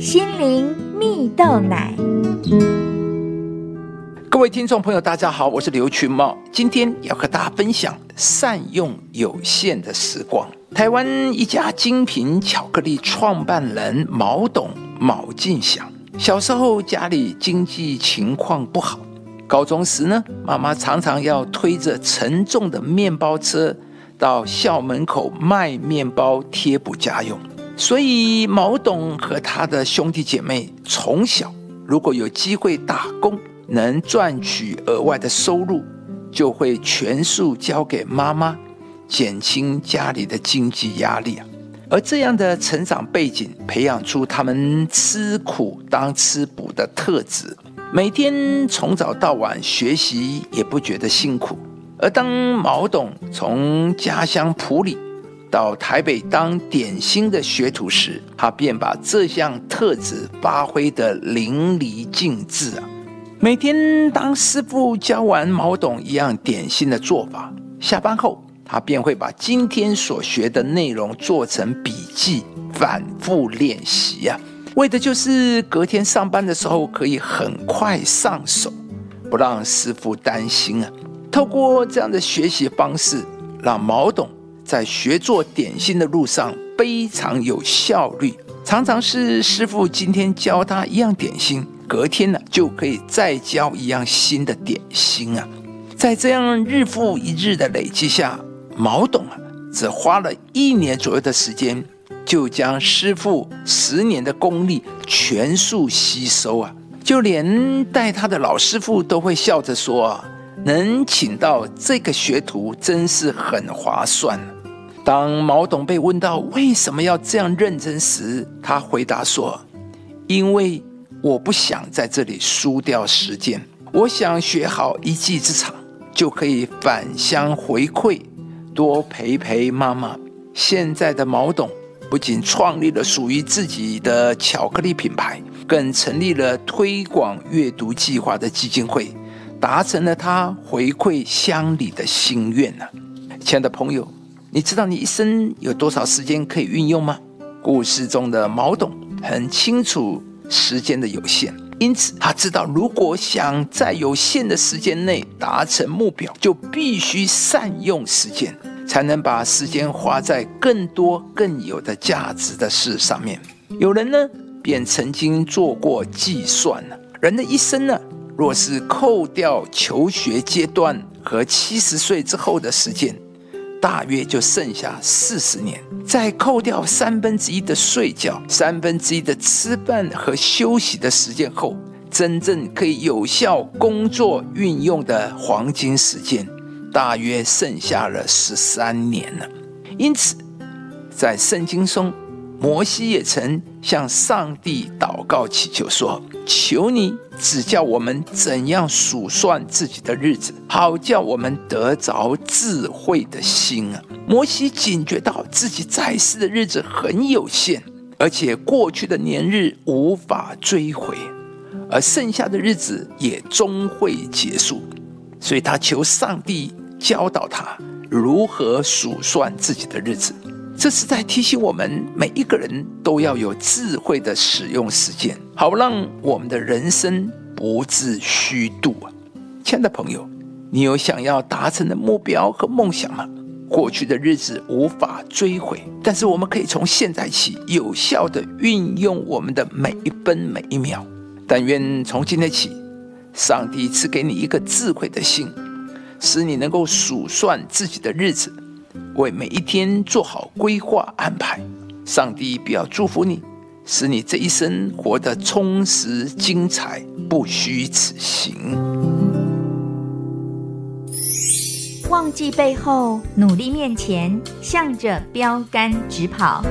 心灵蜜豆奶。各位听众朋友，大家好，我是刘群茂，今天要和大家分享善用有限的时光。台湾一家精品巧克力创办人毛董毛进祥，小时候家里经济情况不好，高中时呢，妈妈常常要推着沉重的面包车到校门口卖面包贴补家用，所以毛董和他的兄弟姐妹从小如果有机会打工，能赚取额外的收入，就会全数交给妈妈。减轻家里的经济压力啊，而这样的成长背景培养出他们吃苦当吃补的特质，每天从早到晚学习也不觉得辛苦。而当毛董从家乡普里到台北当点心的学徒时，他便把这项特质发挥得淋漓尽致啊！每天当师傅教完毛董一样点心的做法，下班后。他便会把今天所学的内容做成笔记，反复练习呀，为的就是隔天上班的时候可以很快上手，不让师傅担心啊。透过这样的学习方式，让毛董在学做点心的路上非常有效率。常常是师傅今天教他一样点心，隔天呢就可以再教一样新的点心啊。在这样日复一日的累积下。毛董啊，只花了一年左右的时间，就将师傅十年的功力全数吸收啊！就连带他的老师傅都会笑着说：“能请到这个学徒，真是很划算。”当毛董被问到为什么要这样认真时，他回答说：“因为我不想在这里输掉时间，我想学好一技之长，就可以返乡回馈。”多陪陪妈妈。现在的毛董不仅创立了属于自己的巧克力品牌，更成立了推广阅读计划的基金会，达成了他回馈乡里的心愿呢。亲爱的朋友，你知道你一生有多少时间可以运用吗？故事中的毛董很清楚时间的有限，因此他知道，如果想在有限的时间内达成目标，就必须善用时间。才能把时间花在更多更有的价值的事上面。有人呢，便曾经做过计算了，人的一生呢，若是扣掉求学阶段和七十岁之后的时间，大约就剩下四十年。在扣掉三分之一的睡觉、三分之一的吃饭和休息的时间后，真正可以有效工作运用的黄金时间。大约剩下了十三年了，因此，在圣经中，摩西也曾向上帝祷告祈求说：“求你指教我们怎样数算自己的日子，好叫我们得着智慧的心啊！”摩西警觉到自己在世的日子很有限，而且过去的年日无法追回，而剩下的日子也终会结束，所以他求上帝。教导他如何数算自己的日子，这是在提醒我们每一个人都要有智慧的使用时间，好让我们的人生不致虚度啊！亲爱的朋友，你有想要达成的目标和梦想吗？过去的日子无法追回，但是我们可以从现在起有效地运用我们的每一分每一秒。但愿从今天起，上帝赐给你一个智慧的心。使你能够数算自己的日子，为每一天做好规划安排。上帝必要祝福你，使你这一生活得充实精彩，不虚此行。忘记背后，努力面前，向着标杆直跑。